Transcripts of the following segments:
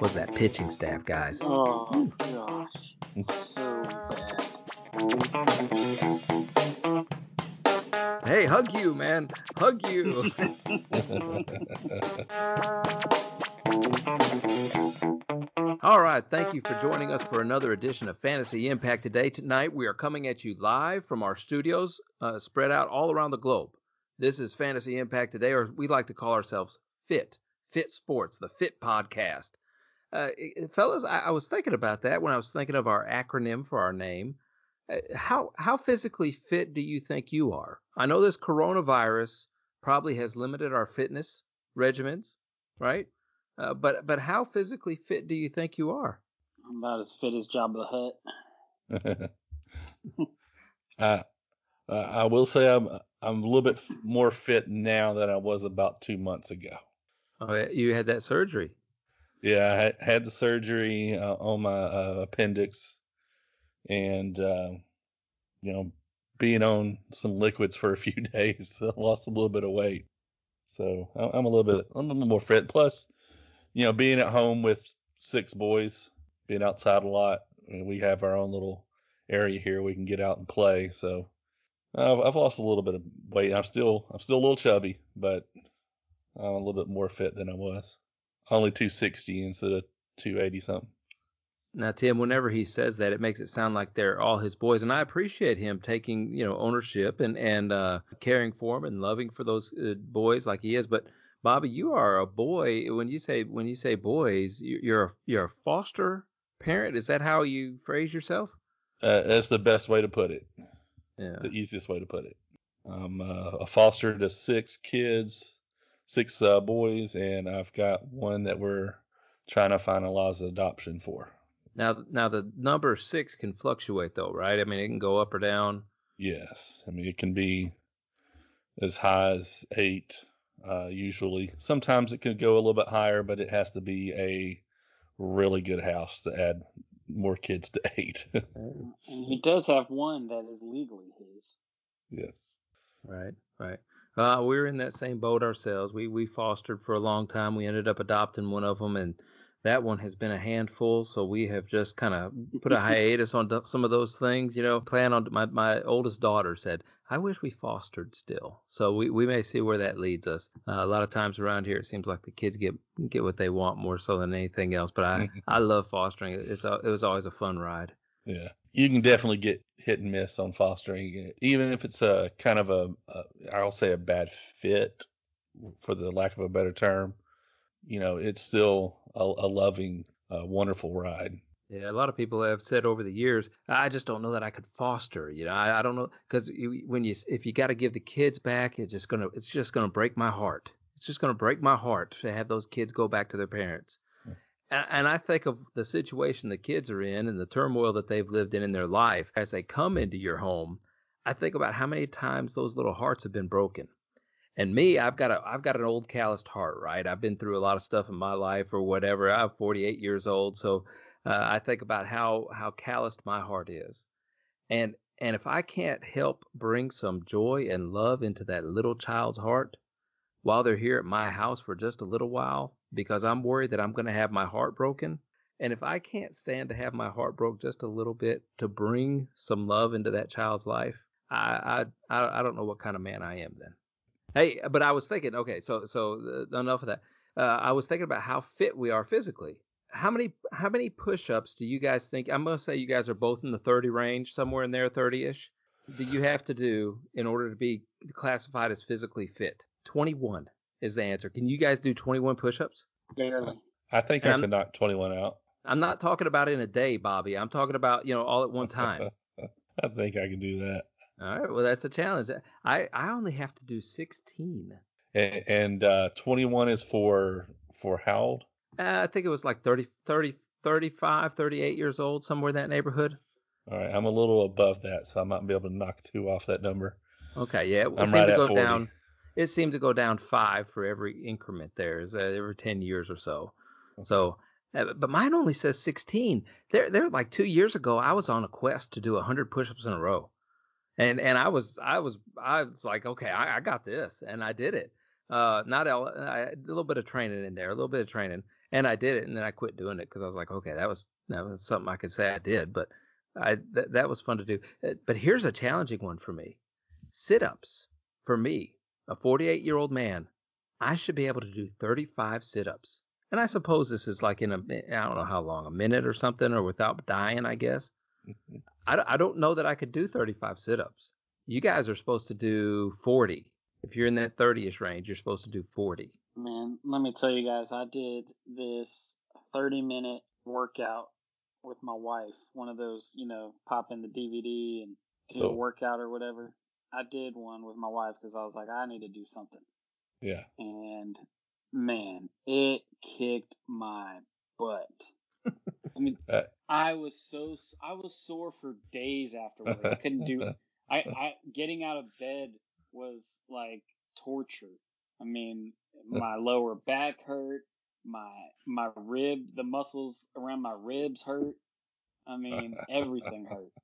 Was that pitching staff, guys? Oh gosh, so bad. Hey, hug you, man. Hug you. All right, thank you for joining us for another edition of Fantasy Impact today. Tonight we are coming at you live from our studios, uh, spread out all around the globe. This is Fantasy Impact today, or we like to call ourselves Fit Fit Sports, the Fit Podcast. Uh, fellas, I, I, was thinking about that when I was thinking of our acronym for our name. Uh, how how physically fit do you think you are? I know this coronavirus probably has limited our fitness regimens, right? Uh, but but how physically fit do you think you are? I'm about as fit as Jabba the Hutt. uh, I will say I'm I'm a little bit more fit now than I was about two months ago. Oh, you had that surgery. Yeah, I had, had the surgery uh, on my uh, appendix, and uh, you know, being on some liquids for a few days, I lost a little bit of weight. So I'm a little bit I'm a little more fit. Plus, you know, being at home with six boys, being outside a lot, and we have our own little area here we can get out and play. So I've, I've lost a little bit of weight. I'm still I'm still a little chubby, but I'm a little bit more fit than I was. Only 260 instead of 280 something. Now, Tim, whenever he says that, it makes it sound like they're all his boys, and I appreciate him taking, you know, ownership and and uh, caring for them and loving for those uh, boys like he is. But Bobby, you are a boy. When you say when you say boys, you're a, you're a foster parent. Is that how you phrase yourself? Uh, that's the best way to put it. Yeah. The easiest way to put it. I'm uh, a foster to six kids, six uh, boys, and I've got one that we're trying to finalize adoption for. Now, now the number six can fluctuate though, right? I mean, it can go up or down. Yes, I mean it can be as high as eight, uh, usually. Sometimes it can go a little bit higher, but it has to be a really good house to add more kids to eight. and he does have one that is legally his. Yes. Right, right. Uh, we are in that same boat ourselves. We we fostered for a long time. We ended up adopting one of them, and that one has been a handful. So we have just kind of put a hiatus on some of those things. You know, plan on my my oldest daughter said, I wish we fostered still. So we, we may see where that leads us. Uh, a lot of times around here, it seems like the kids get get what they want more so than anything else. But I I love fostering. It's a, it was always a fun ride. Yeah, you can definitely get hit and miss on fostering, even if it's a kind of a, a I'll say a bad fit, for the lack of a better term. You know, it's still a, a loving, uh, wonderful ride. Yeah, a lot of people have said over the years, I just don't know that I could foster. You know, I, I don't know because when you if you got to give the kids back, it's just gonna it's just gonna break my heart. It's just gonna break my heart to have those kids go back to their parents. Hmm. And, and I think of the situation the kids are in and the turmoil that they've lived in in their life as they come into your home. I think about how many times those little hearts have been broken. And me, I've got a I've got an old calloused heart, right? I've been through a lot of stuff in my life or whatever. I'm 48 years old, so uh, I think about how how calloused my heart is, and and if I can't help bring some joy and love into that little child's heart while they're here at my house for just a little while, because I'm worried that I'm going to have my heart broken, and if I can't stand to have my heart broke just a little bit to bring some love into that child's life, I I I don't know what kind of man I am then. Hey, but I was thinking, okay, so so uh, enough of that. Uh, I was thinking about how fit we are physically how many how many push-ups do you guys think? I'm gonna say you guys are both in the 30 range, somewhere in there, 30ish. Do you have to do in order to be classified as physically fit? 21 is the answer. Can you guys do 21 push-ups? Barely. I think and I can knock 21 out. I'm not talking about in a day, Bobby. I'm talking about you know all at one time. I think I can do that. All right. Well, that's a challenge. I I only have to do 16. And, and uh, 21 is for for how old? Uh, I think it was like 30, 30, 35, 38 years old, somewhere in that neighborhood. All right, I'm a little above that, so I might be able to knock two off that number. Okay, yeah, it I'm seemed right to at go 40. down. It seemed to go down five for every increment there, is uh, every ten years or so. Okay. So, uh, but mine only says 16. There, there, like two years ago, I was on a quest to do 100 push-ups in a row, and and I was, I was, I was like, okay, I, I got this, and I did it. Uh, not L, I, a little bit of training in there, a little bit of training, and I did it, and then I quit doing it because I was like, okay, that was that was something I could say I did, but I th- that was fun to do. Uh, but here's a challenging one for me: sit-ups. For me, a 48 year old man, I should be able to do 35 sit-ups. And I suppose this is like in a I don't know how long, a minute or something, or without dying, I guess. I, I don't know that I could do 35 sit-ups. You guys are supposed to do 40. If you're in that 30ish range, you're supposed to do 40. Man, let me tell you guys, I did this 30 minute workout with my wife. One of those, you know, pop in the DVD and do a oh. workout or whatever. I did one with my wife because I was like, I need to do something. Yeah. And man, it kicked my butt. I mean, Uh, I was so I was sore for days afterwards. I couldn't do. I, I getting out of bed was like torture. I mean, my lower back hurt, my my rib, the muscles around my ribs hurt. I mean, everything hurt.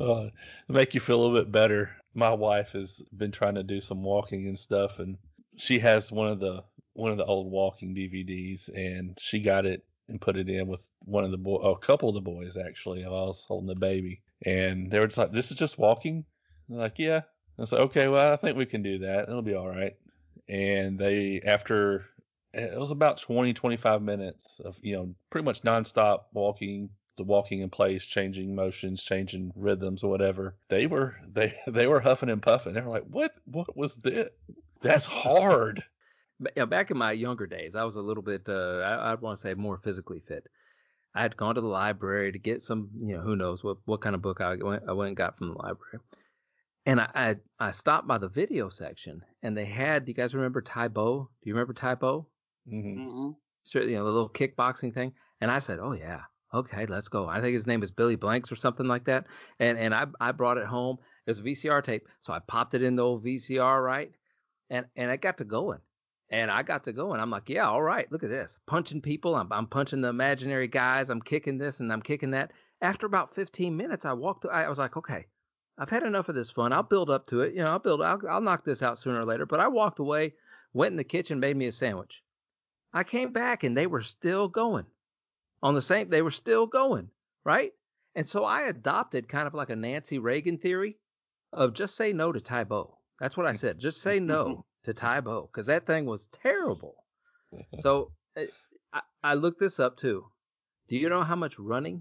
Uh, make you feel a little bit better, my wife has been trying to do some walking and stuff, and she has one of the one of the old walking DVDs, and she got it and put it in with one of the boy, a couple of the boys actually. I was holding the baby, and they were just like, "This is just walking." Like, "Yeah." I was like, "Okay, well, I think we can do that. It'll be all right." And they, after it was about 20, 25 minutes of you know pretty much nonstop walking, the walking in place, changing motions, changing rhythms or whatever. They were they they were huffing and puffing. They were like, "What what was this? That's hard." Ba- yeah, back in my younger days, I was a little bit, uh, I, I'd want to say more physically fit. I had gone to the library to get some, you know, who knows what, what kind of book I went, I went and got from the library. And I, I, I stopped by the video section and they had, do you guys remember Tae Bo? Do you remember Tae Bo? hmm hmm Sure, you know, the little kickboxing thing. And I said, oh yeah, okay, let's go. I think his name is Billy Blanks or something like that. And, and I, I brought it home. It was a VCR tape. So I popped it in the old VCR, right? And, and I got to going. And I got to go, and I'm like, yeah, all right, look at this. Punching people. I'm, I'm punching the imaginary guys. I'm kicking this and I'm kicking that. After about 15 minutes, I walked, I was like, okay, I've had enough of this fun. I'll build up to it. You know, I'll build, I'll, I'll knock this out sooner or later. But I walked away, went in the kitchen, made me a sandwich. I came back, and they were still going on the same, they were still going, right? And so I adopted kind of like a Nancy Reagan theory of just say no to Tae Bo. That's what I mm. said. Just say no to Tae Bo because that thing was terrible. So uh, I, I looked this up too. Do you know how much running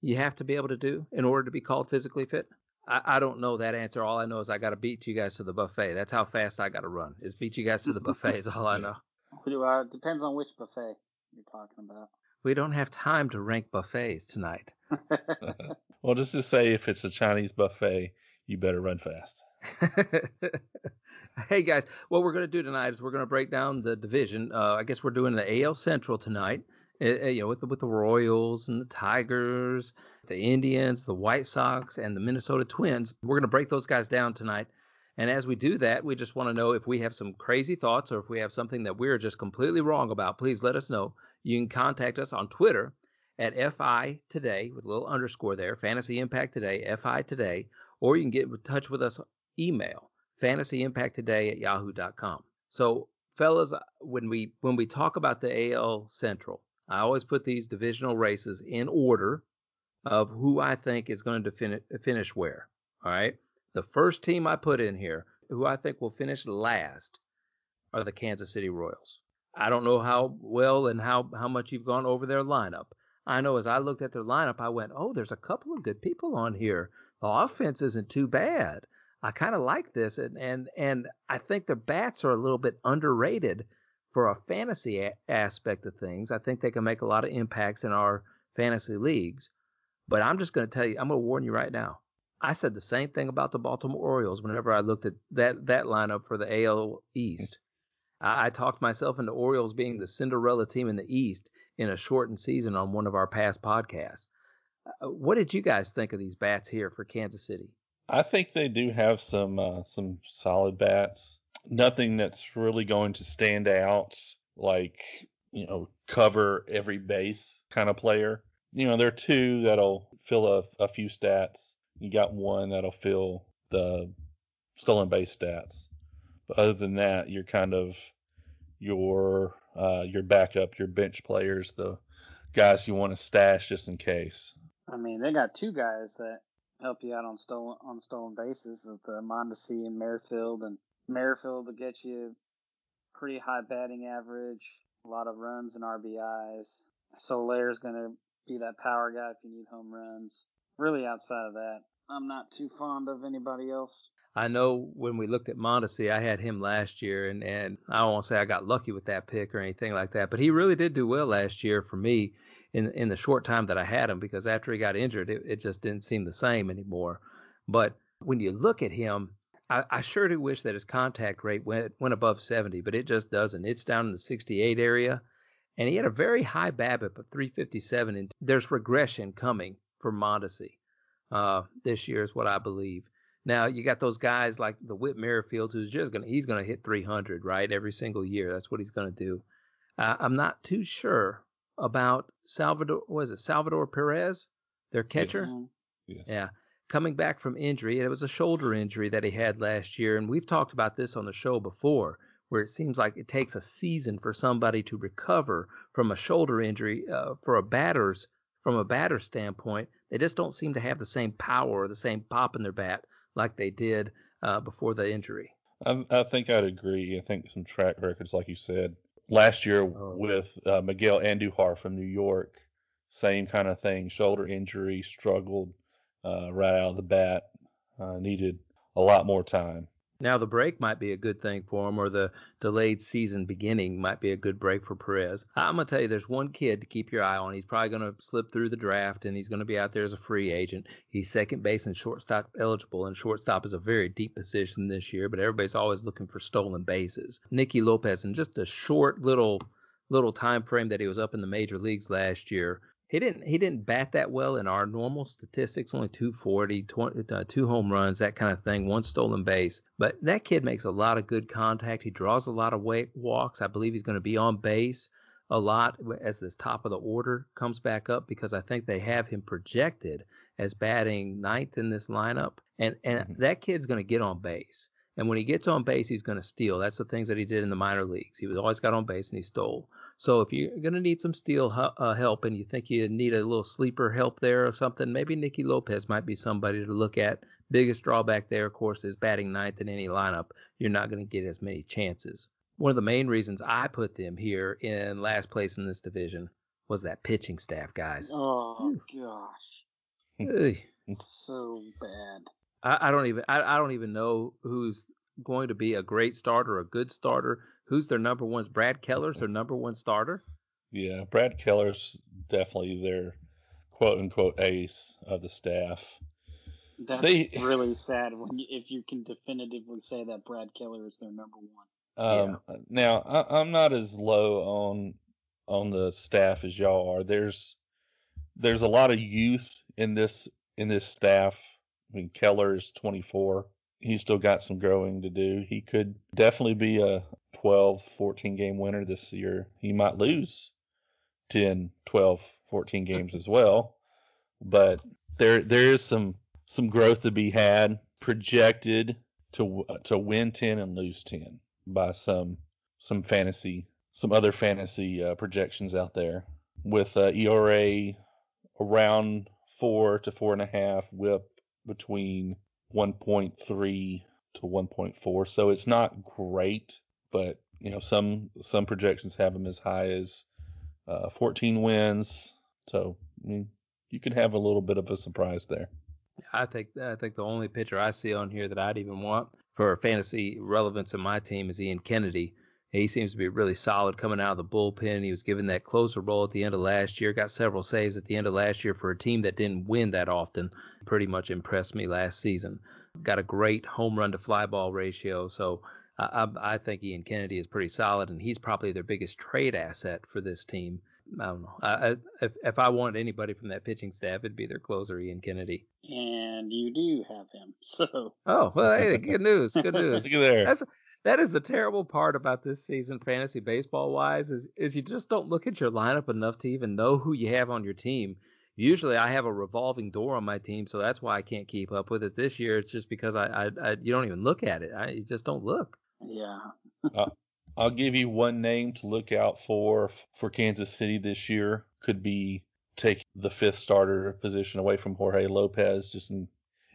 you have to be able to do in order to be called physically fit? I, I don't know that answer. All I know is I got to beat you guys to the buffet. That's how fast I got to run. Is beat you guys to the buffet is all I know. Well, it depends on which buffet you're talking about. We don't have time to rank buffets tonight. well, just to say, if it's a Chinese buffet, you better run fast. Hey guys, what we're going to do tonight is we're going to break down the division. Uh, I guess we're doing the AL Central tonight. Uh, you know, with the, with the Royals and the Tigers, the Indians, the White Sox, and the Minnesota Twins. We're going to break those guys down tonight. And as we do that, we just want to know if we have some crazy thoughts or if we have something that we're just completely wrong about. Please let us know. You can contact us on Twitter at FI Today with a little underscore there, Fantasy Impact Today, FI Today, or you can get in touch with us email fantasyimpacttoday at yahoo.com. So, fellas, uh, when we when we talk about the AL Central, I always put these divisional races in order of who I think is going to fin- finish where. All right. The first team I put in here, who I think will finish last, are the Kansas City Royals. I don't know how well and how, how much you've gone over their lineup. I know as I looked at their lineup, I went, oh, there's a couple of good people on here. The offense isn't too bad. I kind of like this, and, and and I think their bats are a little bit underrated for a fantasy a- aspect of things. I think they can make a lot of impacts in our fantasy leagues. But I'm just going to tell you, I'm going to warn you right now. I said the same thing about the Baltimore Orioles whenever I looked at that that lineup for the AL East. I, I talked myself into Orioles being the Cinderella team in the East in a shortened season on one of our past podcasts. Uh, what did you guys think of these bats here for Kansas City? I think they do have some uh, some solid bats. Nothing that's really going to stand out like you know cover every base kind of player. You know, there are two that'll fill a, a few stats. You got one that'll fill the stolen base stats. But other than that, you're kind of your uh, your backup, your bench players, the guys you want to stash just in case. I mean, they got two guys that help you out on stolen on stolen bases with uh, Mondesi and Merrifield, and Merrifield will get you pretty high batting average, a lot of runs and RBIs. Soler's going to be that power guy if you need home runs. Really, outside of that, I'm not too fond of anybody else. I know when we looked at Mondesi, I had him last year, and and I don't want to say I got lucky with that pick or anything like that, but he really did do well last year for me in in the short time that I had him because after he got injured, it, it just didn't seem the same anymore. But when you look at him, I, I sure do wish that his contact rate went went above 70, but it just doesn't. It's down in the 68 area, and he had a very high BABIP of 357, and there's regression coming for Mondesi uh, this year, is what I believe. Now you got those guys like the Whit Merrifield, who's just gonna he's gonna hit 300 right every single year. That's what he's gonna do. Uh, I'm not too sure about Salvador. Was it Salvador Perez, their catcher? Yes. Yes. Yeah, coming back from injury. It was a shoulder injury that he had last year, and we've talked about this on the show before, where it seems like it takes a season for somebody to recover from a shoulder injury. Uh, for a batter's from a batter standpoint, they just don't seem to have the same power or the same pop in their bat like they did uh, before the injury. I, I think I'd agree. I think some track records, like you said, last year Oh. with uh, Miguel Andujar from New York, same kind of thing. Shoulder injury, struggled uh, right out of the bat, uh, needed a lot more time. Now the break might be a good thing for him, or the delayed season beginning might be a good break for Perez. I'm gonna tell you, there's one kid to keep your eye on. He's probably gonna slip through the draft, and he's gonna be out there as a free agent. He's second base and shortstop eligible, and shortstop is a very deep position this year. But everybody's always looking for stolen bases. Nicky Lopez, in just a short little little time frame that he was up in the major leagues last year, he didn't he didn't bat that well in our normal statistics only 240 20, uh, two home runs that kind of thing one stolen base. But that kid makes a lot of good contact. He draws a lot of wa- walks. I believe he's going to be on base a lot as this top of the order comes back up because i think they have him projected as batting ninth in this lineup. And and Mhm. that kid's going to get on base and when he gets on base he's going to steal that's the things that he did in the minor leagues he was always got on base and he stole so if you're going to need some steal uh, help and you think you need a little sleeper help there or something, maybe Nicky Lopez might be somebody to look at. Biggest drawback there, of course, is batting ninth in any lineup. You're not going to get as many chances. One of the main reasons I put them here in last place in this division was that pitching staff, guys. Oh gosh, Ugh. so bad. I, I don't even I, I don't even know who's going to be a great starter, a good starter. Who's their number one? Is Brad Keller's their number one starter? Yeah, Brad Keller's definitely their quote unquote ace of the staff. That's They- really sad when you, if you can definitively say that Brad Keller is their number one. Um, Now, I, I'm not as low on on the staff as y'all are. There's there's a lot of youth in this in this staff. I mean, Keller's 24. He's still got some growing to do. He could definitely be a 12, 14 game winner this year. He might lose 10, 12, 14 games as well, but there there is some some growth to be had. Projected to to win 10 and lose 10 by some some fantasy some other fantasy uh, projections out there with uh, ERA around four to four and a half, WHIP between 1.3 to 1.4. So it's not great, but you know some some projections have them as high as uh, 14 wins. So I mean, you could have a little bit of a surprise there. I think I think the only pitcher I see on here that I'd even want for fantasy relevance in my team is Ian Kennedy. He seems to be really solid coming out of the bullpen. He was given that closer role at the end of last year. Got several saves at the end of last year for a team that didn't win that often. Pretty much impressed me last season. Got a great home run to fly ball ratio. So I, I, I think Ian Kennedy is pretty solid, and he's probably their biggest trade asset for this team. I don't know. I, I, if if I wanted anybody from that pitching staff, it'd be their closer, Ian Kennedy. And you do have him, so Oh well, hey, good news, good news. Look at there. That's that is the terrible part about this season, fantasy baseball wise, is is you just don't look at your lineup enough to even know who you have on your team. Usually, I have a revolving door on my team, so that's why I can't keep up with it. This year, it's just because I, I, I you don't even look at it. I you just don't look. Yeah. uh, I'll give you one name to look out for for Kansas City this year. Could be take the fifth starter position away from Jorge Lopez, just in,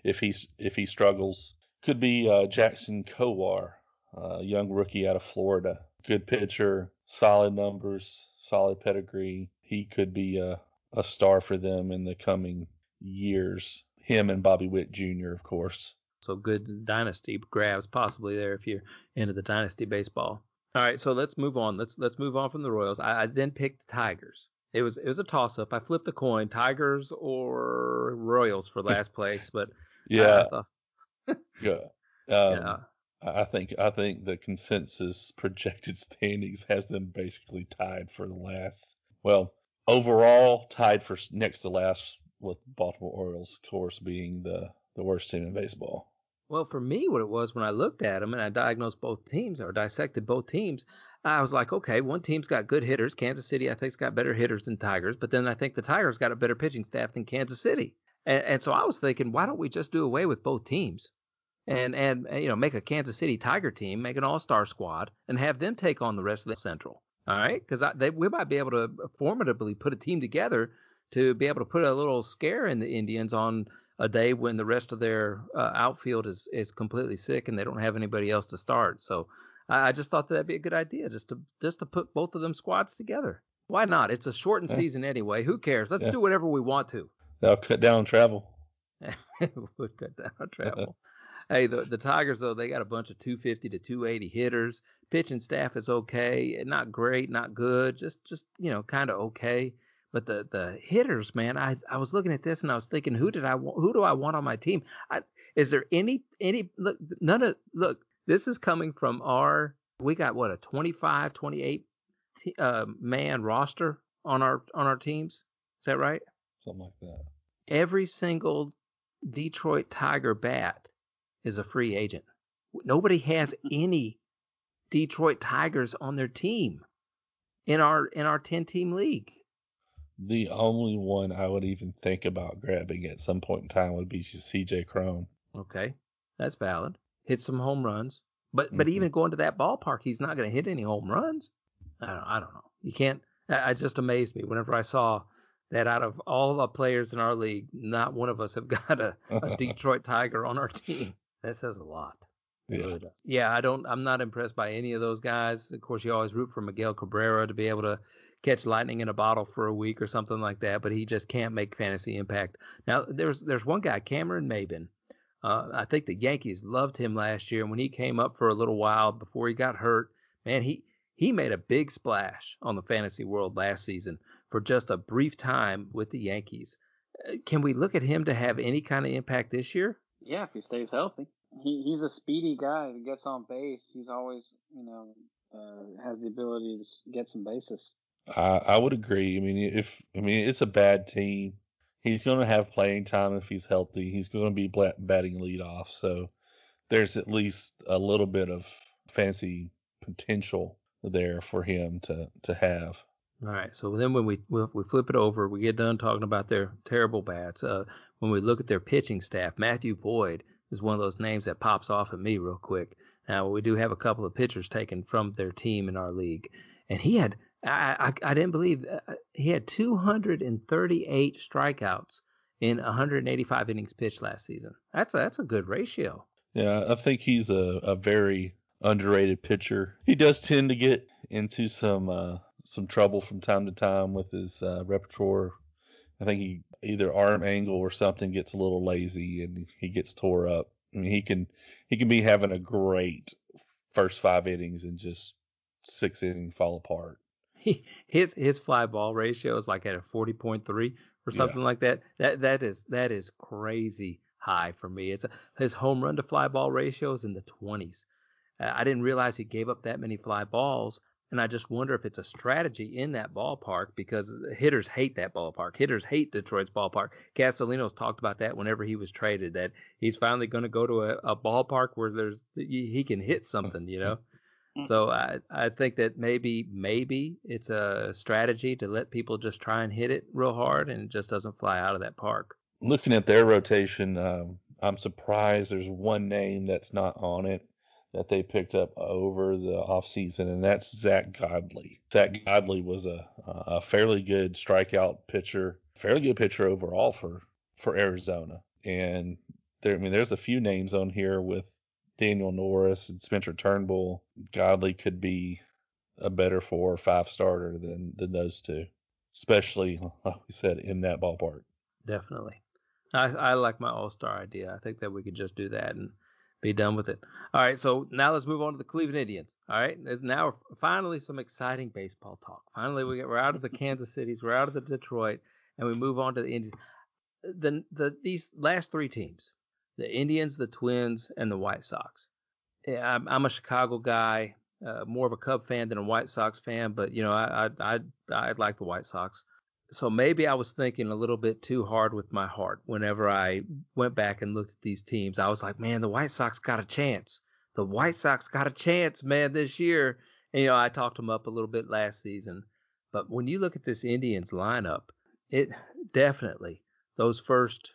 if he's if he struggles. Could be uh, Jackson Kowar, uh, young rookie out of Florida. Good pitcher, solid numbers, solid pedigree. He could be a, a star for them in the coming years. Him and Bobby Witt Jr., of course. So good dynasty grabs possibly there if you're into the dynasty baseball. All right, so let's move on. Let's let's move on from the Royals. I, I then picked the Tigers. It was it was a toss up. I flipped the coin, Tigers or Royals for last place, but yeah, yeah. Um, yeah. I think I think the consensus projected standings has them basically tied for the last. Well, overall tied for next to last, with Baltimore Orioles, of course, being the the worst team in baseball. Well, for me, what it was when I looked at them and I diagnosed both teams or dissected both teams, I was like, okay, one team's got good hitters. Kansas City, I think's got better hitters than Tigers, but then I think the Tigers got a better pitching staff than Kansas City. And, and so I was thinking, why don't we just do away with both teams? And and uh, you know make a Kansas City Tiger team, make an all-star squad, and have them take on the rest of the Central. All right, because we might be able to uh, formidably put a team together to be able to put a little scare in the Indians on a day when the rest of their uh, outfield is is completely sick and they don't have anybody else to start. So I, I just thought that'd be a good idea, just to just to put both of them squads together. Why not? It's a shortened yeah. season anyway. Who cares? Let's yeah. do whatever we want to. That'll cut down on travel. would cut down on uh-huh. travel. Hey, the the Tigers though they got a bunch of 250 to 280 hitters. Pitching staff is okay, not great, not good, just just you know kind of okay. But the the hitters, man, I I was looking at this and I was thinking, who did I who do I want on my team? I, is there any any look none of look this is coming from our we got what a 25 28 t- uh, man roster on our on our teams. Is that right? Something like that. Every single Detroit Tiger bat is a free agent. Nobody has any Detroit Tigers on their team in our in our 10 team league. The only one I would even think about grabbing at some point in time would be CJ Cron. Okay. That's valid. Hit some home runs. But mm-hmm. but even going to that ballpark, he's not going to hit any home runs. I don't I don't know. You can't I just amazed me whenever I saw that out of all the players in our league, not one of us have got a, a Detroit Tiger on our team. That says a lot. Yeah. yeah, I don't. I'm not impressed by any of those guys. Of course, you always root for Miguel Cabrera to be able to catch lightning in a bottle for a week or something like that, but he just can't make fantasy impact. Now, there's there's one guy, Cameron Maybin. Uh, I think the Yankees loved him last year, and when he came up for a little while before he got hurt, man, he he made a big splash on the fantasy world last season for just a brief time with the Yankees. Uh, can we look at him to have any kind of impact this year? Yeah, if he stays healthy. He he's a speedy guy. If he gets on base, he's always you know uh, has the ability to get some bases. I I would agree. I mean, if I mean it's a bad team, he's going to have playing time if he's healthy. He's going to be batting leadoff, so there's at least a little bit of fancy potential there for him to to have. All right. So then when we we flip it over, we get done talking about their terrible bats. Uh, when we look at their pitching staff, Matthew Boyd is one of those names that pops off at me real quick. Now we do have a couple of pitchers taken from their team in our league, and he had I I, I didn't believe uh, he had 238 strikeouts in 185 innings pitched last season. That's a, that's a good ratio. Yeah, I think he's a, a very underrated pitcher. He does tend to get into some uh, some trouble from time to time with his uh, repertoire. I think he either arm angle or something gets a little lazy and he gets tore up. I mean, he can he can be having a great first five innings and just six innings fall apart. He, his his fly ball ratio is like at a forty point three or something yeah. like that. That that is that is crazy high for me. It's a, his home run to fly ball ratio is in the twenties. Uh, I didn't realize he gave up that many fly balls and I just wonder if it's a strategy in that ballpark because hitters hate that ballpark. Hitters hate Detroit's ballpark. Castellanos talked about that whenever he was traded, that he's finally going to go to a, a, ballpark where there's he can hit something, you know. Mm. So I I think that maybe maybe it's a strategy to let people just try and hit it real hard and it just doesn't fly out of that park. Looking at their rotation, um, I'm surprised there's one name that's not on it. That they picked up over the offseason, and that's Zack Godley. Zack Godley was a, a fairly good strikeout pitcher, fairly good pitcher overall for, for Arizona. And there, I mean, there's a few names on here with Daniel Norris and Spencer Turnbull. Godley could be a better four or five starter than, than those two, especially, like we said, in that ballpark. Definitely. I, I like my all star idea. I think that we could just do that and be done with it. All right, so now let's move on to the Cleveland Indians. All right, There's now finally some exciting baseball talk. Finally, we get we're out of the Kansas Cities, we're out of the Detroit, and we move on to the Indians. The the these last three teams, the Indians, the Twins, and the White Sox. I'm, I'm a Chicago guy, uh, more of a Cub fan than a White Sox fan, but you know I I I, I like the White Sox so maybe I was thinking a little bit too hard with my heart whenever I went back and looked at these teams. I was like, man, the White Sox got a chance. The White Sox got a chance, man, this year. And, you know, I talked them up a little bit last season. But when you look at this Indians lineup, it definitely, those first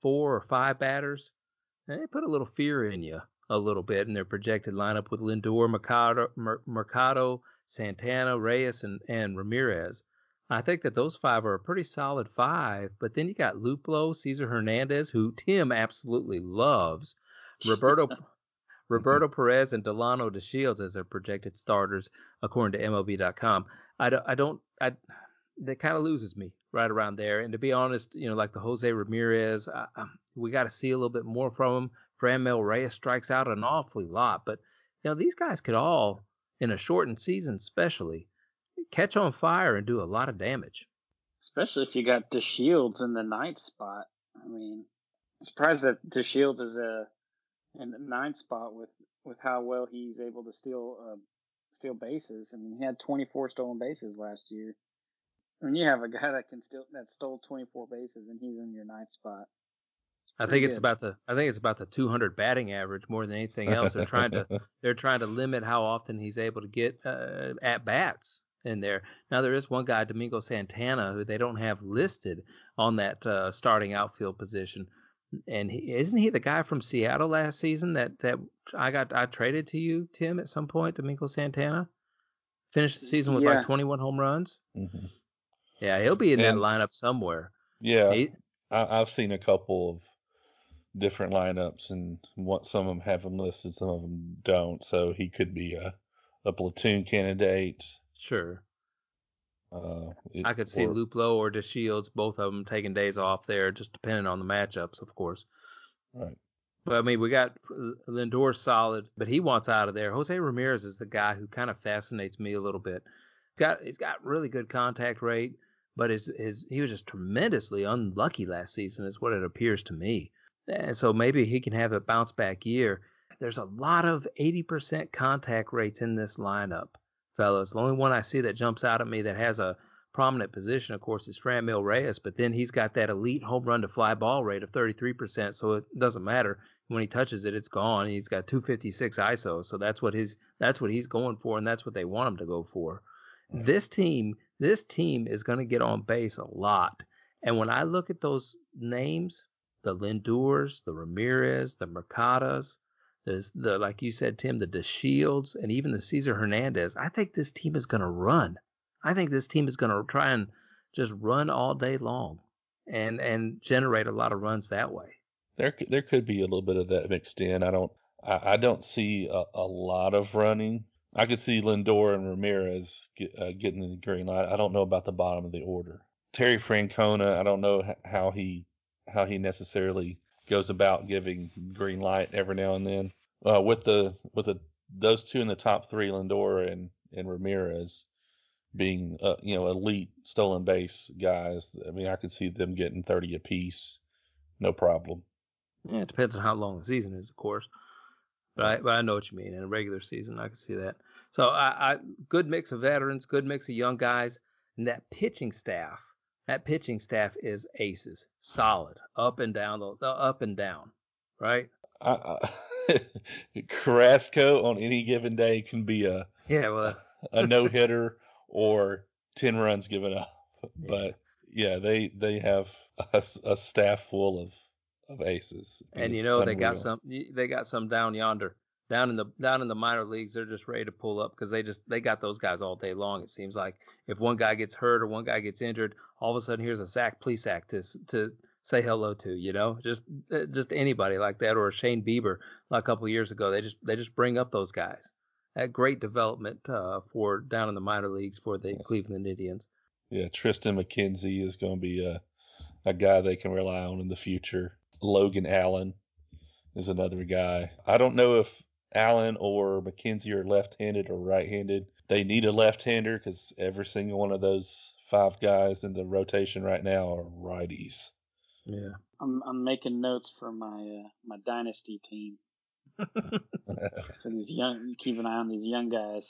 four or five batters, eh, they put a little fear in you a little bit in their projected lineup with Lindor, Mercado, Mercado Santana, Reyes, and, and Ramirez. I think that those five are a pretty solid five. But then you got Luplow, Cesar Hernandez, who Tim absolutely loves, Roberto Roberto Perez and Delino DeShields as their projected starters according to MLB.com. I don't, I don't, I, that kind of loses me right around there. And to be honest, you know, like the Jose Ramirez, I, I, we got to see a little bit more from him. Fran Franmil Reyes strikes out an awfully lot, but you know, these guys could all, in a shortened season, especially, catch on fire and do a lot of damage. Especially if you got the DeShields in the ninth spot. I mean, I'm surprised that the DeShields is a in the ninth spot with with how well he's able to steal uh, steal bases. I mean, he had 24 stolen bases last year. When you have a guy that can steal that stole 24 bases and he's in your ninth spot. I think it's about the I think it's about the 200 batting average more than anything else. They're trying to they're trying to limit how often he's able to get uh, at bats in there. Now there is one guy, Domingo Santana, who they don't have listed on that uh, starting outfield position. And he, isn't he the guy from Seattle last season that that I got I traded to you, Tim, at some point? Domingo Santana finished the season with yeah. like 21 home runs. Mm-hmm. Yeah, he'll be in and, that lineup somewhere. Yeah, he, I, have seen a couple of different lineups, and what some of them have him listed, some of them don't. So he could be a a platoon candidate. Sure. Uh, I could see or, Luplow or DeShields, both of them taking days off there, just depending on the matchups, of course. Right. But I mean, we got Lindor solid, but he wants out of there. Jose Ramirez is the guy who kind of fascinates me a little bit. Got he's got really good contact rate, but his his he was just tremendously unlucky last season, is what it appears to me. And so maybe he can have a bounce back year. There's a lot of 80% contact rates in this lineup fellas. The only one I see that jumps out at me that has a prominent position, of course, is Franmil Reyes, but then he's got that elite home run to fly ball rate of 33%, so it doesn't matter. When he touches it, it's gone. He's got 256 ISO, so that's what his that's what he's going for, and that's what they want him to go for. This team, this team is going to get on base a lot, and when I look at those names, the Lindors, the Ramirez, the Mercados, the, the like you said, Tim, the DeShields, and even the Cesar Hernandez. I think this team is going to run. I think this team is going to try and just run all day long and and generate a lot of runs that way. There there could be a little bit of that mixed in. I don't I, I don't see a, a, lot of running. I could see Lindor and Ramirez get, uh, getting in the green light. I don't know about the bottom of the order. Terry Francona, I don't know how he how he necessarily goes about giving green light every now and then. Uh, with the with the those two in the top three, Lindor and and Ramirez being uh, you know elite stolen base guys. I mean, I could see them getting thirty apiece, no problem. Yeah, it depends on how long the season is, of course. But I, but I know what you mean. In a regular season, I can see that. So I, I good mix of veterans, good mix of young guys, and that pitching staff that pitching staff is aces, solid, up and down, the up and down, right? Uh, uh, Carrasco on any given day can be a yeah, well, a no hitter or ten runs given up. But yeah, they they have a, a staff full of of aces. And, and you know they got some they got some down yonder down in the down in the minor leagues, they're just ready to pull up because they just they got those guys all day long. It seems like if one guy gets hurt or one guy gets injured, all of a sudden here's a Zach Plesac to to say hello to. You know, just uh, just anybody like that or Shane Bieber like a couple years ago. They just they just bring up those guys. That great development uh, for down in the minor leagues for the Cleveland Indians. Yeah, Triston McKenzie is going to be a a guy they can rely on in the future. Logan Allen is another guy. I don't know if Allen or McKenzie are left-handed or right-handed. They need a left-hander because every single one of those five guys in the rotation right now are righties. Yeah. I'm I'm making notes for my uh, my dynasty team. for these young, keep an eye on these young guys.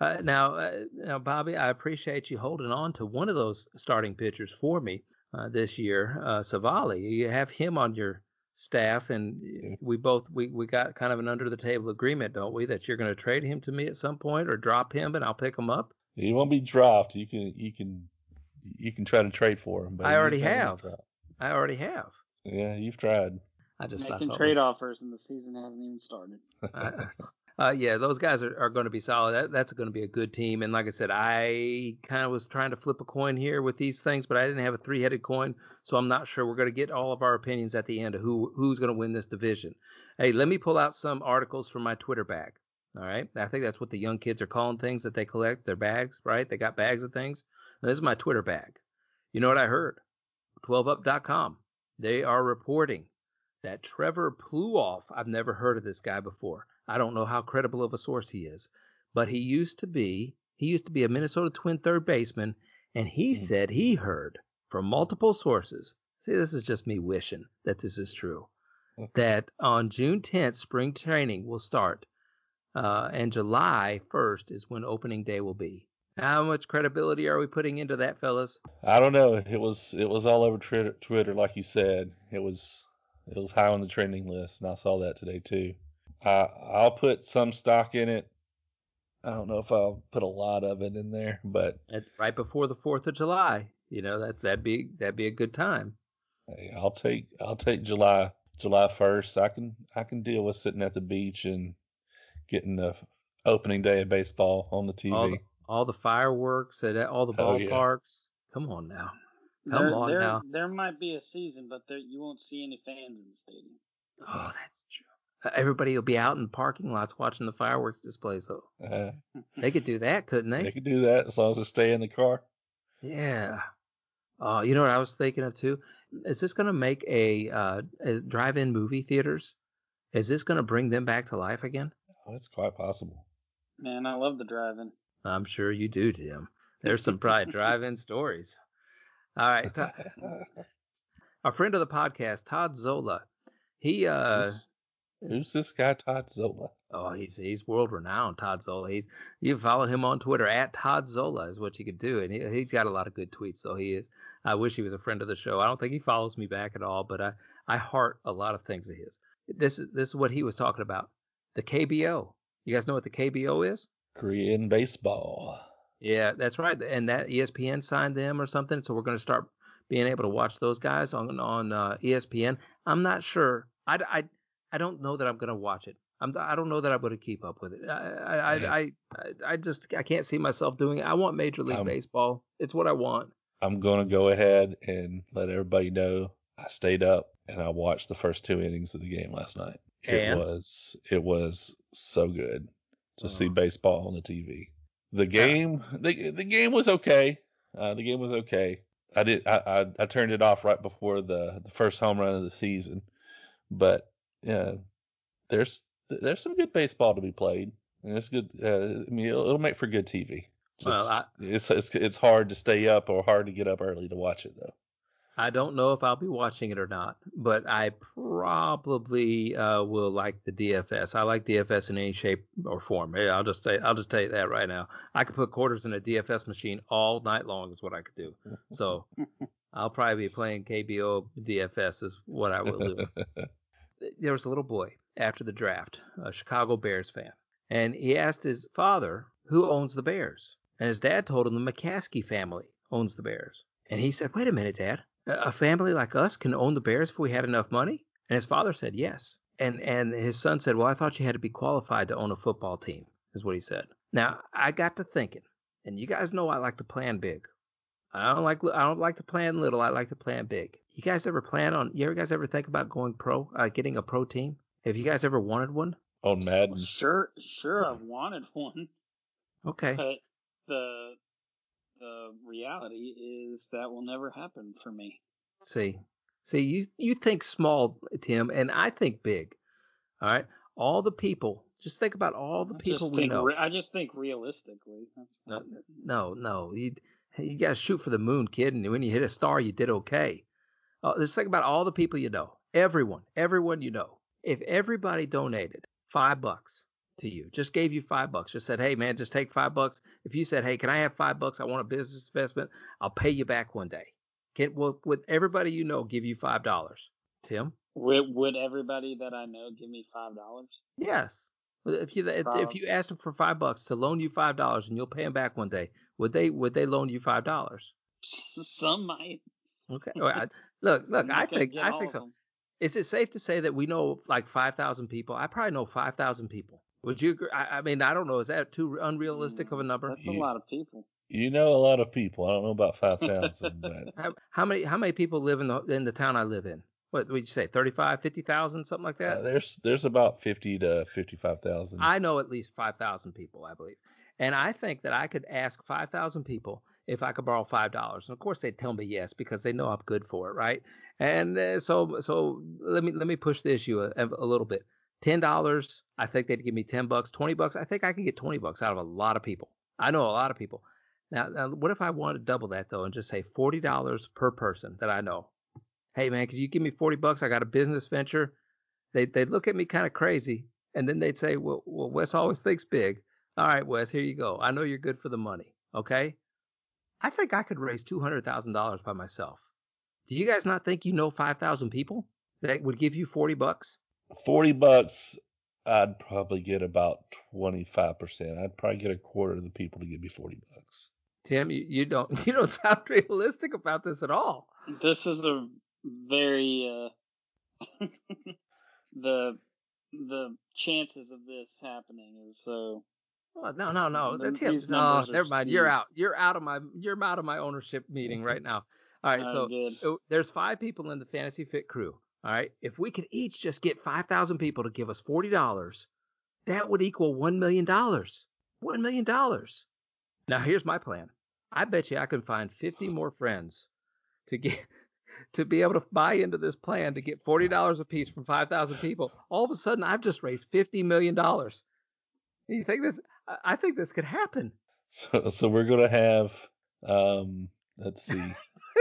Uh, now, uh, now, Bobby, I appreciate you holding on to one of those starting pitchers for me uh, this year, uh, Civale. You have him on your staff, and we both we, we got kind of an under the table agreement, don't we? That you're going to trade him to me at some point, or drop him, and I'll pick him up. He won't be dropped. You can you can you can try to trade for him. But I already have. I already have. Yeah, you've tried. I just making trade offers, and the season hasn't even started. Uh, yeah, those guys are, are going to be solid. That, that's going to be a good team. And like I said, I kind of was trying to flip a coin here with these things, but I didn't have a three headed coin, so I'm not sure. We're going to get all of our opinions at the end of who who's going to win this division. Hey, let me pull out some articles from my Twitter bag. All right, I think that's what the young kids are calling things that they collect their bags. Right, they got bags of things. This is my Twitter bag. You know what I heard? 12up.com. They are reporting that Trevor Plouffe, I've never heard of this guy before. I don't know how credible of a source he is, but he used to be he used to be a Minnesota Twin third baseman, and he mm-hmm. said he heard from multiple sources. See, this is just me wishing that this is true. Okay. That on June 10th, spring training will start, uh, and July 1st is when opening day will be. How much credibility are we putting into that, fellas? I don't know. It was it was all over Twitter, like you said. It was it was high on the trending list, and I saw that today too. Uh, I'll put some stock in it. I don't know if I'll put a lot of it in there, but right before the Fourth of July, you know that that'd be that'd be a good time. Hey, I'll take I'll take July July first. I can I can deal with sitting at the beach and getting the opening day of baseball on the TV. All the, all the fireworks at all the ballparks. Oh, yeah. Come on now. Come there, on there, now. There might be a season, but there, you won't see any fans in the stadium. Oh, that's true. Uh, everybody will be out in parking lots watching the fireworks displays, though. Uh, they could do that, couldn't they? They could do that as long as they stay in the car. Yeah. Uh, you know what I was thinking of too? Is this going to make a, uh, a drive-in movie theaters? Is this going to bring them back to life again? Oh, it's quite possible. Man, I love the drive-in. I'm sure you do, Tim. There's some probably drive-in stories. All right. Our friend of the podcast, Todd Zola. He uh who's, this guy Todd Zola? Oh, he's he's world renowned, Todd Zola. He's you follow him on Twitter at Todd Zola is what you could do, and he he's got a lot of good tweets. So he is. I wish he was a friend of the show. I don't think he follows me back at all, but I I heart a lot of things of his. This is this is what he was talking about. The KBO. You guys know what the KBO is? Korean baseball. Yeah, that's right. And that ESPN signed them or something. So we're going to start being able to watch those guys on on uh, ESPN. I'm not sure. I, I, I don't know that I'm going to watch it. I'm I don't know that I'm going to keep up with it. I I, I, I, I just I can't see myself doing it. I want Major League I'm, Baseball. It's what I want. I'm going to go ahead and let everybody know I stayed up and I watched the first two innings of the game last night. It and? was it was so good to see baseball on the TV. The game, the the game was okay. Uh, the game was okay. I did I, I, I turned it off right before the the first home run of the season, but yeah, there's there's some good baseball to be played, and it's good. Uh, I mean, it'll, it'll, make for good TV. Just, well, I, it's, it's it's hard to stay up or hard to get up early to watch it though. I don't know if I'll be watching it or not, but I probably uh, will like the DFS. I like DFS in any shape or form. I'll just say I'll just tell you that right now. I could put quarters in a DFS machine all night long is what I could do. So I'll probably be playing KBO DFS is what I will do. there was a little boy after the draft, a Chicago Bears fan, and he asked his father who owns the Bears, and his dad told him the McCaskey family owns the Bears. And he said, "Wait a minute, Dad a family like us can own the Bears if we had enough money? And his father said yes. and and his son said, "Well, I thought you had to be qualified to own a football team," is what he said. Now I got to thinking, and you guys know I like to plan big. I don't like I don't like to plan little. I like to plan big. You guys ever plan on? You ever guys ever think about going pro, uh, getting a pro team? Have you guys ever wanted one? On Madden. Well, sure, sure, I've wanted one, Okay. but the the reality is that will never happen for me. See, see, you you think small, Tim, and I think big. All right, all the people. Just think about all the I people we know. re- I just think realistically. That's No, no, no. You you got to shoot for the moon, kid. And when you hit a star, you did okay. Uh, just think about all the people you know. Everyone, everyone you know. If everybody donated five bucks to you, just gave you five bucks, just said, "Hey, man, just take five bucks." If you said, "Hey, can I have five bucks? I want a business investment. I'll pay you back one day." Can will would everybody you know give you five dollars? Tim? Would, would everybody that I know give me five dollars? Yes. If you if, if you asked them for five bucks to loan you five dollars and you'll pay them back one day, would they would they loan you five dollars? Some might. Okay. Well, I, look, look. I'm I not gonna think I think so. Is it safe to say that we know like five thousand people? I probably know five thousand people. Would you agree? I, I mean, I don't know. Is that too unrealistic of a Mm, number? That's a You- lot of people. You know a lot of people. I don't know about five thousand, but How, how many how many people live in the in the town I live in? What would you say? 35, 50,000, something like that? uh, there's there's about fifty to fifty-five thousand. I know at least 5,000 people, I believe. And I think that I could ask 5,000 people if I could borrow $5. And of course they'd tell me yes because they know I'm good for it, right? And uh, so so let me let me push the issue a, a little bit. $10, I think they'd give me 10 bucks, 20 bucks. I think I could get 20 bucks out of a lot of people. I know a lot of people. Now, now what if I wanted to double that though and just say $40 per person that I know? Hey man, could you give me 40 bucks? I got a business venture. They they'd look at me kind of crazy and then they'd say, "Well, well, Wes always thinks big. All right, Wes, here you go. I know you're good for the money. Okay. I think I could raise two hundred thousand dollars by myself. Do you guys not think you know five thousand people that would give you forty bucks? Forty bucks, I'd probably get about twenty-five percent. I'd probably get a quarter of the people to give me forty bucks. Tim, you, you don't you don't sound realistic about this at all. This is a very uh the the chances of this happening is so Oh, no, no, no. That's him. no, never mind. You're out. You're out of my you're out of my ownership meeting right now. All right, uh, so good. There's five people in the Fantasy Fit crew. All right. If we could each just get 5,000 people to give us $40, that would equal $1 million. $1 million. Now, here's my plan. I bet you I can find 50 more friends to get to be able to buy into this plan to get $40 a piece from 5,000 people. All of a sudden, I've just raised $50 million. You think this? I- think this could happen. So, so we're gonna have, um, let's see,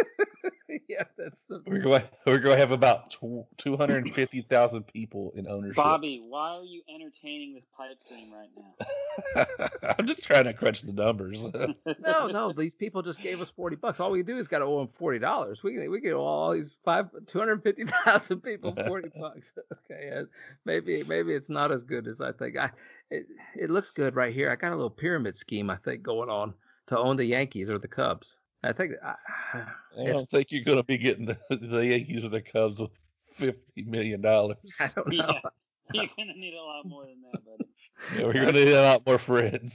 yeah, that's the. we're going we're going to have about two hundred and fifty thousand people in ownership. Bobby, why are you entertaining this pipe dream right now? I'm just trying to crunch the numbers. No, no, these people just gave us forty bucks. All we do is got to owe them forty dollars. We can we can owe all these five two hundred fifty thousand people forty bucks. Okay, maybe maybe it's not as good as I think. I it, it looks good right here. I got a little pyramid scheme I think going on to own the Yankees or the Cubs. I think I, I don't think you're going to be getting the, the Yankees or the Cubs with fifty million dollars. I don't know. Yeah. You're gonna need a lot more than that, buddy. Yeah, we're going to need a lot more friends.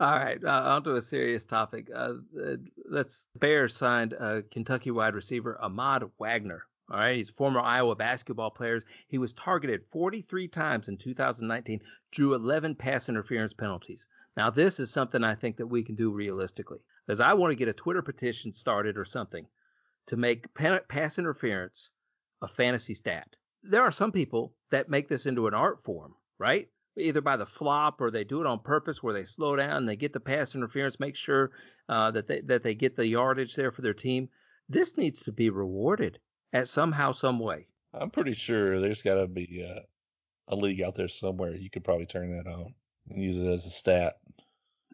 All right, uh, on to a serious topic. Uh, uh, let's Bears signed uh, Kentucky wide receiver Ahmad Wagner. All right, he's a former Iowa basketball player. He was targeted 43 times in 2019, drew 11 pass interference penalties. Now, this is something I think that we can do realistically, because I want to get a Twitter petition started or something to make pass interference a fantasy stat. There are some people that make this into an art form, right? either by the flop or they do it on purpose where they slow down, and they get the pass interference, make sure uh, that they that they get the yardage there for their team. This needs to be rewarded at somehow, some way. I'm pretty sure there's got to be a league out there somewhere you could probably turn that on use it as a stat.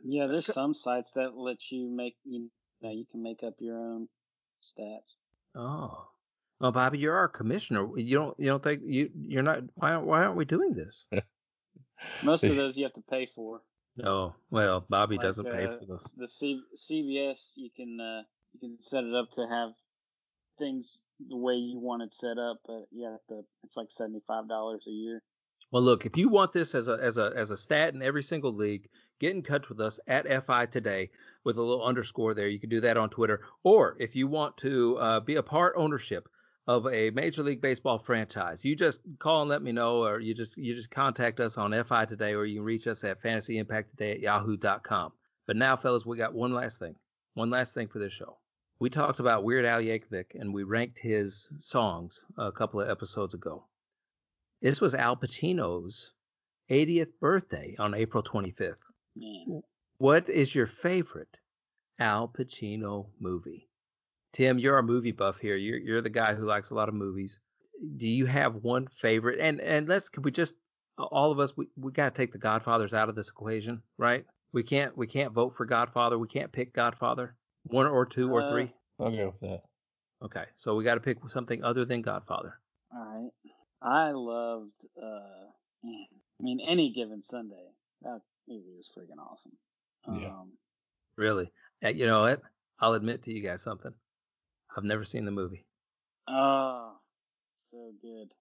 Yeah, there's some sites that let you make you know you can make up your own stats. Oh, well, Bobby, you're our commissioner. You don't you don't think you you're not why why aren't we doing this? Most of those you have to pay for. Oh, well, Bobby Like, doesn't pay uh, for those. The C- CBS you can uh, you can set it up to have things the way you want it set up, but yeah, the it's like seventy five dollars a year. Well, look, if you want this as a as a as a stat in every single league, get in touch with us at FI today with a little underscore there. You can do that on Twitter, or if you want to uh, be a part ownership of a Major League Baseball franchise, you just call and let me know, or you just you just contact us on FI today, or you can reach us at fantasyimpacttoday at yahoo.com. But now, fellas, we got one last thing, one last thing for this show. We talked about Weird Al Yankovic and we ranked his songs a couple of episodes ago. This was Al Pacino's 80th birthday on April 25th. Man. What is your favorite Al Pacino movie? Tim, you're a movie buff here. You're you're the guy who likes a lot of movies. Do you have one favorite? And and let's could we just all of us we, we got to take the Godfathers out of this equation, right? We can't we can't vote for Godfather. We can't pick Godfather. One or two or Uh, three. I'll go with that. Okay, so we got to pick something other than Godfather. All right. I loved. uh man, I mean, any given Sunday. That movie was freaking awesome. Yeah. Um, Really, Uh, you know what? I'll admit to you guys something. I've never seen the movie. Oh, so good.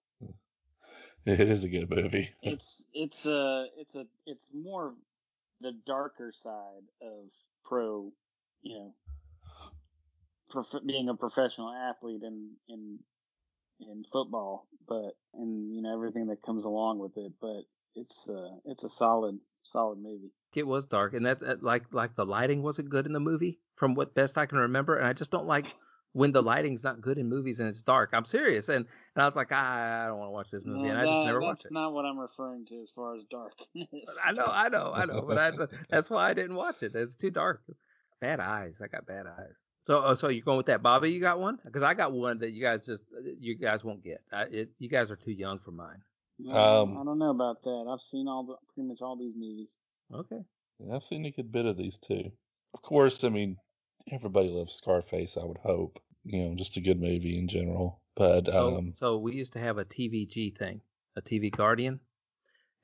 It is a good movie. It's it's a it's a it's more the darker side of pro, you know, prof- being a professional athlete and in in football, but and you know everything that comes along with it. But it's uh it's a solid solid movie. It was dark, and that, that like like the lighting wasn't good in the movie, from what best I can remember. And I just don't like when the lighting's not good in movies and it's dark. I'm serious, and and I was like, I, I don't want to watch this movie, No, and I just never watched it. not what I'm referring to as far as darkness. I know, I know, I know, but I, that's why I didn't watch it. It's too dark. Bad eyes. I got bad eyes. So, oh, so you're going with that, Bobby? You got one? Because I got one that you guys just you guys won't get. I, it, you guys are too young for mine. No, Um, I don't know about that. I've seen all the pretty much all these movies. Okay. Yeah, I've seen a good bit of these too. Of course, I mean, everybody loves Scarface. I would hope. You know, just a good movie in general. But So, um, so we used to have a TVG thing, a TV Guardian,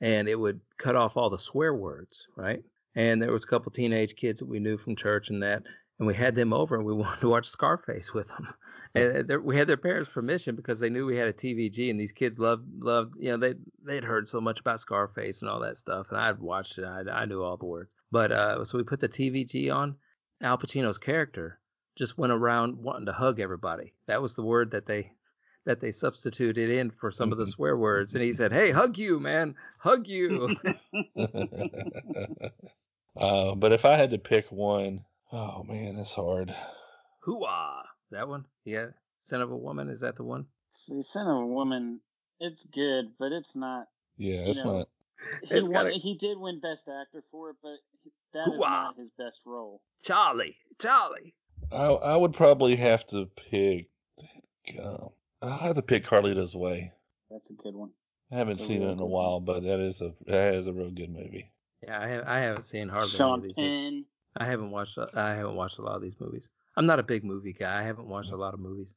and it would cut off all the swear words, right? And there was a couple teenage kids that we knew from church and that, and we had them over and we wanted to watch Scarface with them. And we had their parents' permission because they knew we had a TVG, and these kids loved loved you know they they'd heard so much about Scarface and all that stuff, and I'd watched it. I, I knew all the words. But uh, so we put the TVG on. Al Pacino's character just went around wanting to hug everybody. That was the word that they that they substituted in for some of the swear words. And he said, "Hey, hug you, man, hug you." uh, but if I had to pick one, oh man, that's hard. Hooah! That one? Yeah. Scent of a Woman. Is that the one? See, Scent of a Woman, it's good, but it's not. Yeah, You it's know, not. He It's won, gotta- he did win Best Actor for it, but that is Hoo-ah. not his best role. Charlie. Charlie. I I would probably have to pick. Um, I'll have to pick Carlito's Way. That's a good one. I haven't It's seen it in a good while, but that is a that is a real good movie. Yeah, I, have, I haven't seen hardly any of Sean these. movies. I haven't watched. I haven't watched a lot of these movies. I'm not a big movie guy. I haven't watched a lot of movies,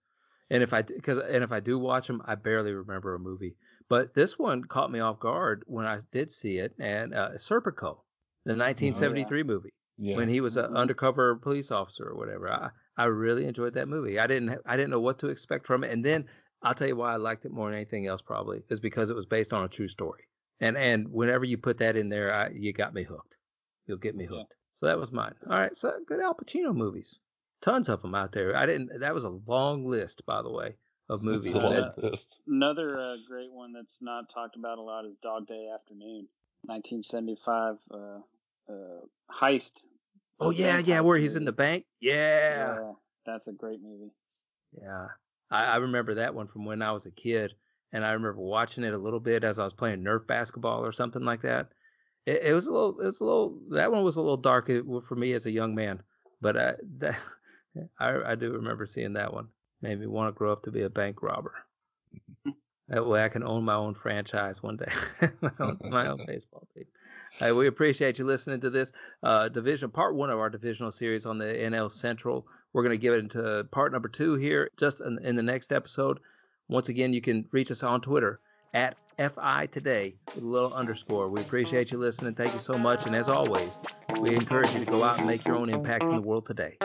and if I because and if I do watch them, I barely remember a movie. But this one caught me off guard when I did see it, and uh, Serpico, the 1973 movie Yeah. when he was an Mhm. undercover police officer or whatever. I I really enjoyed that movie. I didn't I didn't know what to expect from it, and then I'll tell you why I liked it more than anything else. Probably is because it was based on a true story, and and whenever you put that in there, I, you got me hooked. You'll get me Yeah. hooked. So that was mine. All right, so good Al Pacino movies, tons of them out there. I didn't. That was a long list, by the way, of movies. It's a And long that- list. Another uh, great one that's not talked about a lot is Dog Day Afternoon, 1975 uh, uh, heist. oh yeah, yeah, heist where he's in the bank. Yeah. Yeah, that's a great movie. Yeah, I, I remember that one from when I was a kid, and I remember watching it a little bit as I was playing Nerf basketball or something like that. It, it was a little, it was a little. That one was a little dark uh, for me as a young man, but I, that, I, I do remember seeing that one. Made me want to grow up to be a bank robber. That way, I can own my own franchise one day, my, own, my own baseball team. Hey, we appreciate you listening to this uh, division part one of our divisional series on the AL Central. We're going to give it into part number two here just in, in the next episode. Once again, you can reach us on Twitter at FI Today with a little underscore. We appreciate you listening. Thank you so much. And as always, we encourage you to go out and make your own impact in the world today.